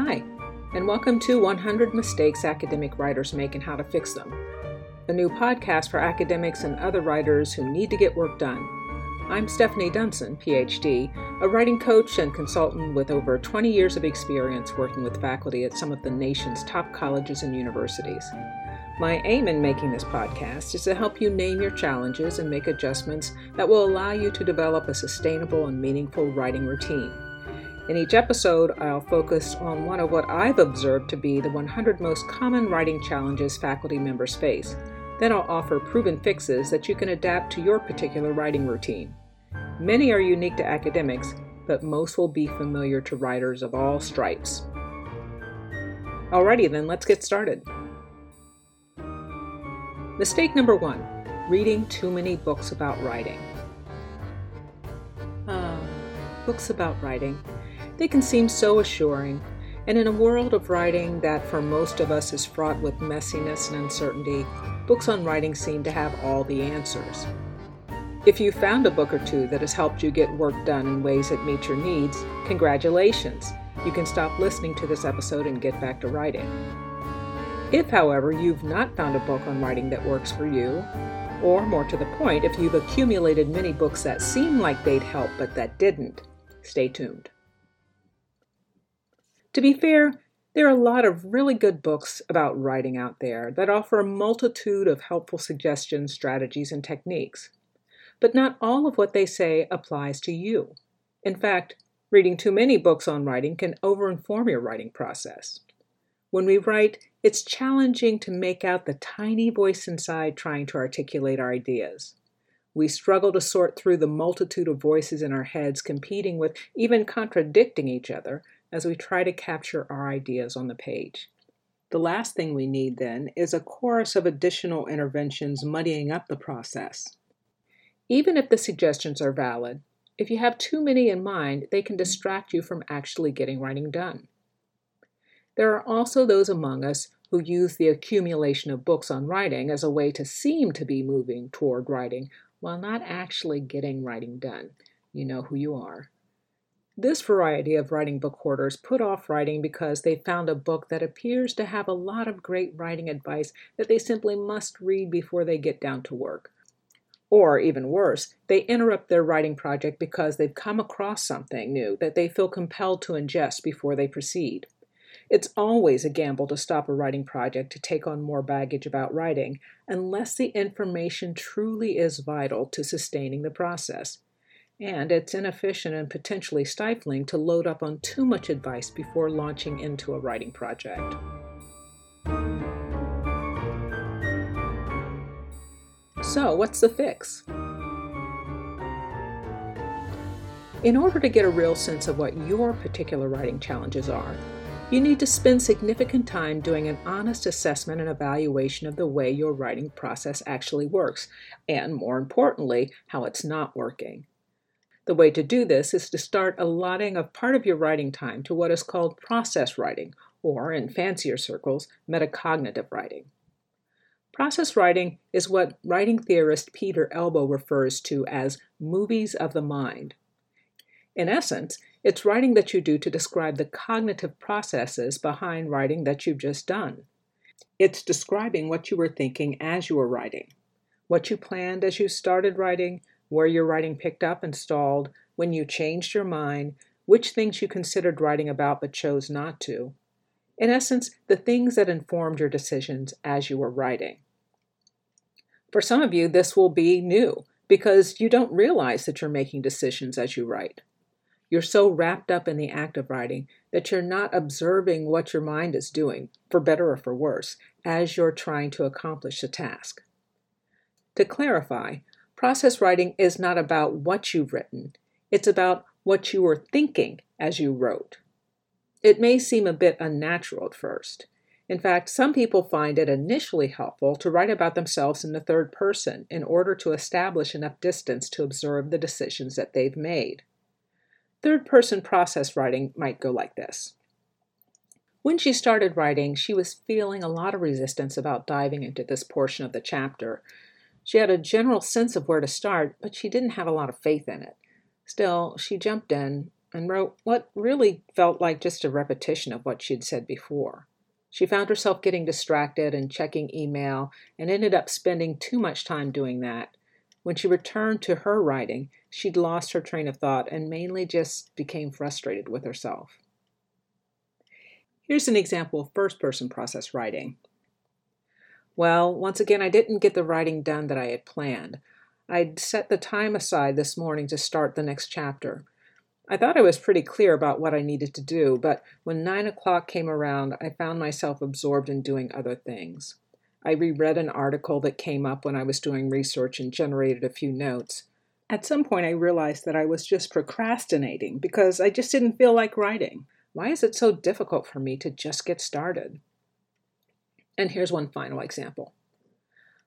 Hi, and welcome to 100 Mistakes Academic Writers Make and How to Fix Them, a new podcast for academics and other writers who need to get work done. I'm Stephanie Dunson, PhD, a writing coach and consultant with over 20 years of experience working with faculty at some of the nation's top colleges and universities. My aim in making this podcast is to help you name your challenges and make adjustments that will allow you to develop a sustainable and meaningful writing routine. In each episode, I'll focus on one of what I've observed to be the 100 most common writing challenges faculty members face. Then I'll offer proven fixes that you can adapt to your particular writing routine. Many are unique to academics, but most will be familiar to writers of all stripes. Alrighty then, let's get started. Mistake number one reading too many books about writing. Uh, books about writing. They can seem so assuring, and in a world of writing that for most of us is fraught with messiness and uncertainty, books on writing seem to have all the answers. If you found a book or two that has helped you get work done in ways that meet your needs, congratulations! You can stop listening to this episode and get back to writing. If, however, you've not found a book on writing that works for you, or more to the point, if you've accumulated many books that seem like they'd help but that didn't, stay tuned. To be fair, there are a lot of really good books about writing out there that offer a multitude of helpful suggestions, strategies, and techniques. But not all of what they say applies to you. In fact, reading too many books on writing can overinform your writing process. When we write, it's challenging to make out the tiny voice inside trying to articulate our ideas. We struggle to sort through the multitude of voices in our heads competing with, even contradicting each other, as we try to capture our ideas on the page. The last thing we need then is a chorus of additional interventions muddying up the process. Even if the suggestions are valid, if you have too many in mind, they can distract you from actually getting writing done. There are also those among us who use the accumulation of books on writing as a way to seem to be moving toward writing while not actually getting writing done. You know who you are. This variety of writing book hoarders put off writing because they found a book that appears to have a lot of great writing advice that they simply must read before they get down to work. Or, even worse, they interrupt their writing project because they've come across something new that they feel compelled to ingest before they proceed. It's always a gamble to stop a writing project to take on more baggage about writing, unless the information truly is vital to sustaining the process and it's inefficient and potentially stifling to load up on too much advice before launching into a writing project. So, what's the fix? In order to get a real sense of what your particular writing challenges are, you need to spend significant time doing an honest assessment and evaluation of the way your writing process actually works, and more importantly, how it's not working. The way to do this is to start allotting a part of your writing time to what is called process writing, or in fancier circles, metacognitive writing. Process writing is what writing theorist Peter Elbow refers to as movies of the mind. In essence, it's writing that you do to describe the cognitive processes behind writing that you've just done. It's describing what you were thinking as you were writing, what you planned as you started writing, where your writing picked up and stalled, when you changed your mind, which things you considered writing about but chose not to. In essence, the things that informed your decisions as you were writing. For some of you, this will be new because you don't realize that you're making decisions as you write. You're so wrapped up in the act of writing that you're not observing what your mind is doing, for better or for worse, as you're trying to accomplish the task. To clarify, Process writing is not about what you've written, it's about what you were thinking as you wrote. It may seem a bit unnatural at first. In fact, some people find it initially helpful to write about themselves in the third person in order to establish enough distance to observe the decisions that they've made. Third person process writing might go like this. When she started writing, she was feeling a lot of resistance about diving into this portion of the chapter she had a general sense of where to start, but she didn't have a lot of faith in it. Still, she jumped in, and wrote what really felt like just a repetition of what she'd said before. She found herself getting distracted and checking email and ended up spending too much time doing that. When she returned to her writing, she'd lost her train of thought and mainly just became frustrated with herself. Here's an example of first person process writing. Well, once again, I didn't get the writing done that I had planned. I'd set the time aside this morning to start the next chapter. I thought I was pretty clear about what I needed to do, but when nine o'clock came around, I found myself absorbed in doing other things. I reread an article that came up when I was doing research and generated a few notes. At some point, I realized that I was just procrastinating because I just didn't feel like writing. Why is it so difficult for me to just get started? And here's one final example.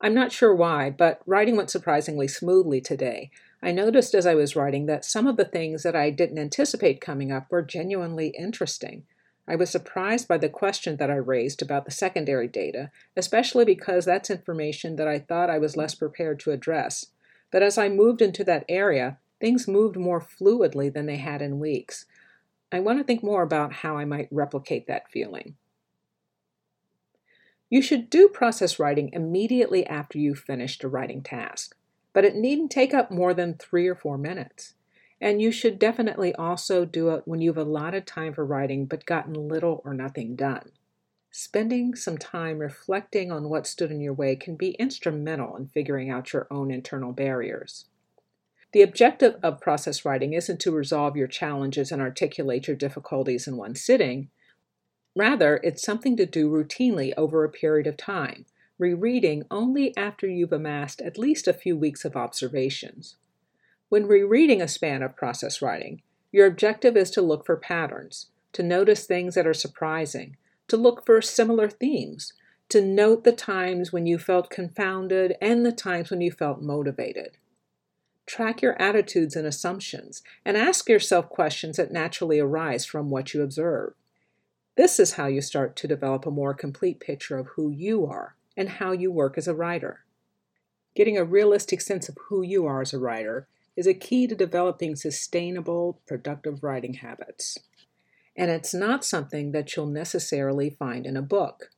I'm not sure why, but writing went surprisingly smoothly today. I noticed as I was writing that some of the things that I didn't anticipate coming up were genuinely interesting. I was surprised by the question that I raised about the secondary data, especially because that's information that I thought I was less prepared to address. But as I moved into that area, things moved more fluidly than they had in weeks. I want to think more about how I might replicate that feeling. You should do process writing immediately after you've finished a writing task, but it needn't take up more than three or four minutes. And you should definitely also do it when you've allotted time for writing but gotten little or nothing done. Spending some time reflecting on what stood in your way can be instrumental in figuring out your own internal barriers. The objective of process writing isn't to resolve your challenges and articulate your difficulties in one sitting, Rather, it's something to do routinely over a period of time, rereading only after you've amassed at least a few weeks of observations. When rereading a span of process writing, your objective is to look for patterns, to notice things that are surprising, to look for similar themes, to note the times when you felt confounded and the times when you felt motivated. Track your attitudes and assumptions, and ask yourself questions that naturally arise from what you observe. This is how you start to develop a more complete picture of who you are and how you work as a writer. Getting a realistic sense of who you are as a writer is a key to developing sustainable, productive writing habits. And it's not something that you'll necessarily find in a book.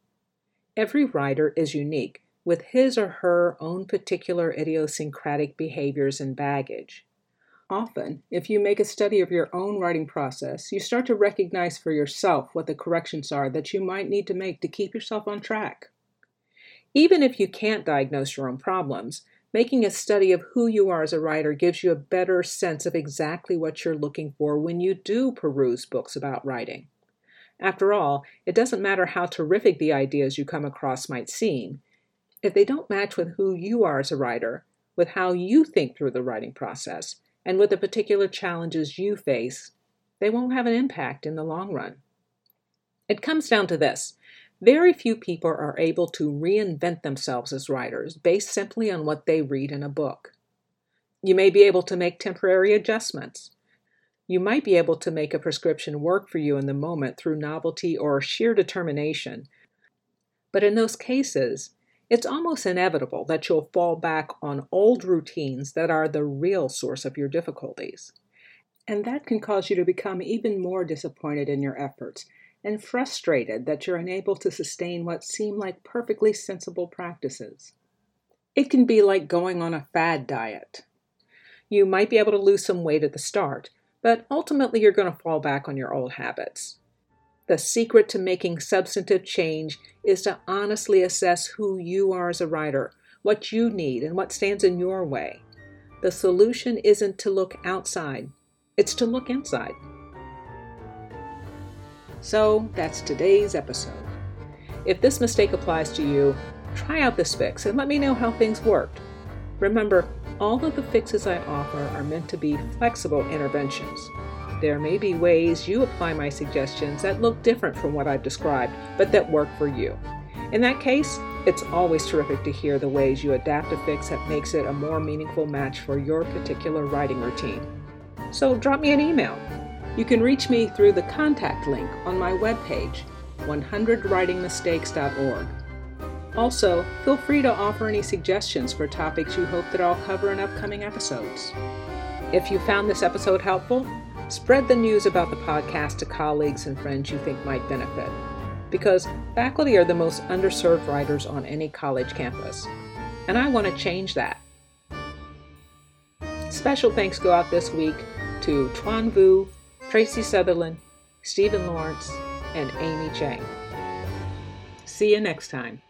Every writer is unique with his or her own particular idiosyncratic behaviors and baggage. Often, if you make a study of your own writing process, you start to recognize for yourself what the corrections are that you might need to make to keep yourself on track. Even if you can't diagnose your own problems, making a study of who you are as a writer gives you a better sense of exactly what you're looking for when you do peruse books about writing. After all, it doesn't matter how terrific the ideas you come across might seem. If they don't match with who you are as a writer, with how you think through the writing process, and with the particular challenges you face, they won't have an impact in the long run. It comes down to this very few people are able to reinvent themselves as writers based simply on what they read in a book. You may be able to make temporary adjustments. You might be able to make a prescription work for you in the moment through novelty or sheer determination. But in those cases, it's almost inevitable that you'll fall back on old routines that are the real source of your difficulties. And that can cause you to become even more disappointed in your efforts and frustrated that you're unable to sustain what seem like perfectly sensible practices. It can be like going on a fad diet. You might be able to lose some weight at the start, but ultimately you're going to fall back on your old habits. The secret to making substantive change is to honestly assess who you are as a writer, what you need, and what stands in your way. The solution isn't to look outside, it's to look inside. So that's today's episode. If this mistake applies to you, try out this fix and let me know how things worked. Remember, all of the fixes I offer are meant to be flexible interventions. There may be ways you apply my suggestions that look different from what I've described, but that work for you. In that case, it's always terrific to hear the ways you adapt a fix that makes it a more meaningful match for your particular writing routine. So drop me an email. You can reach me through the contact link on my webpage, 100writingmistakes.org. Also, feel free to offer any suggestions for topics you hope that I'll cover in upcoming episodes. If you found this episode helpful, Spread the news about the podcast to colleagues and friends you think might benefit, because faculty are the most underserved writers on any college campus, and I want to change that. Special thanks go out this week to Tuan Vu, Tracy Sutherland, Stephen Lawrence, and Amy Chang. See you next time.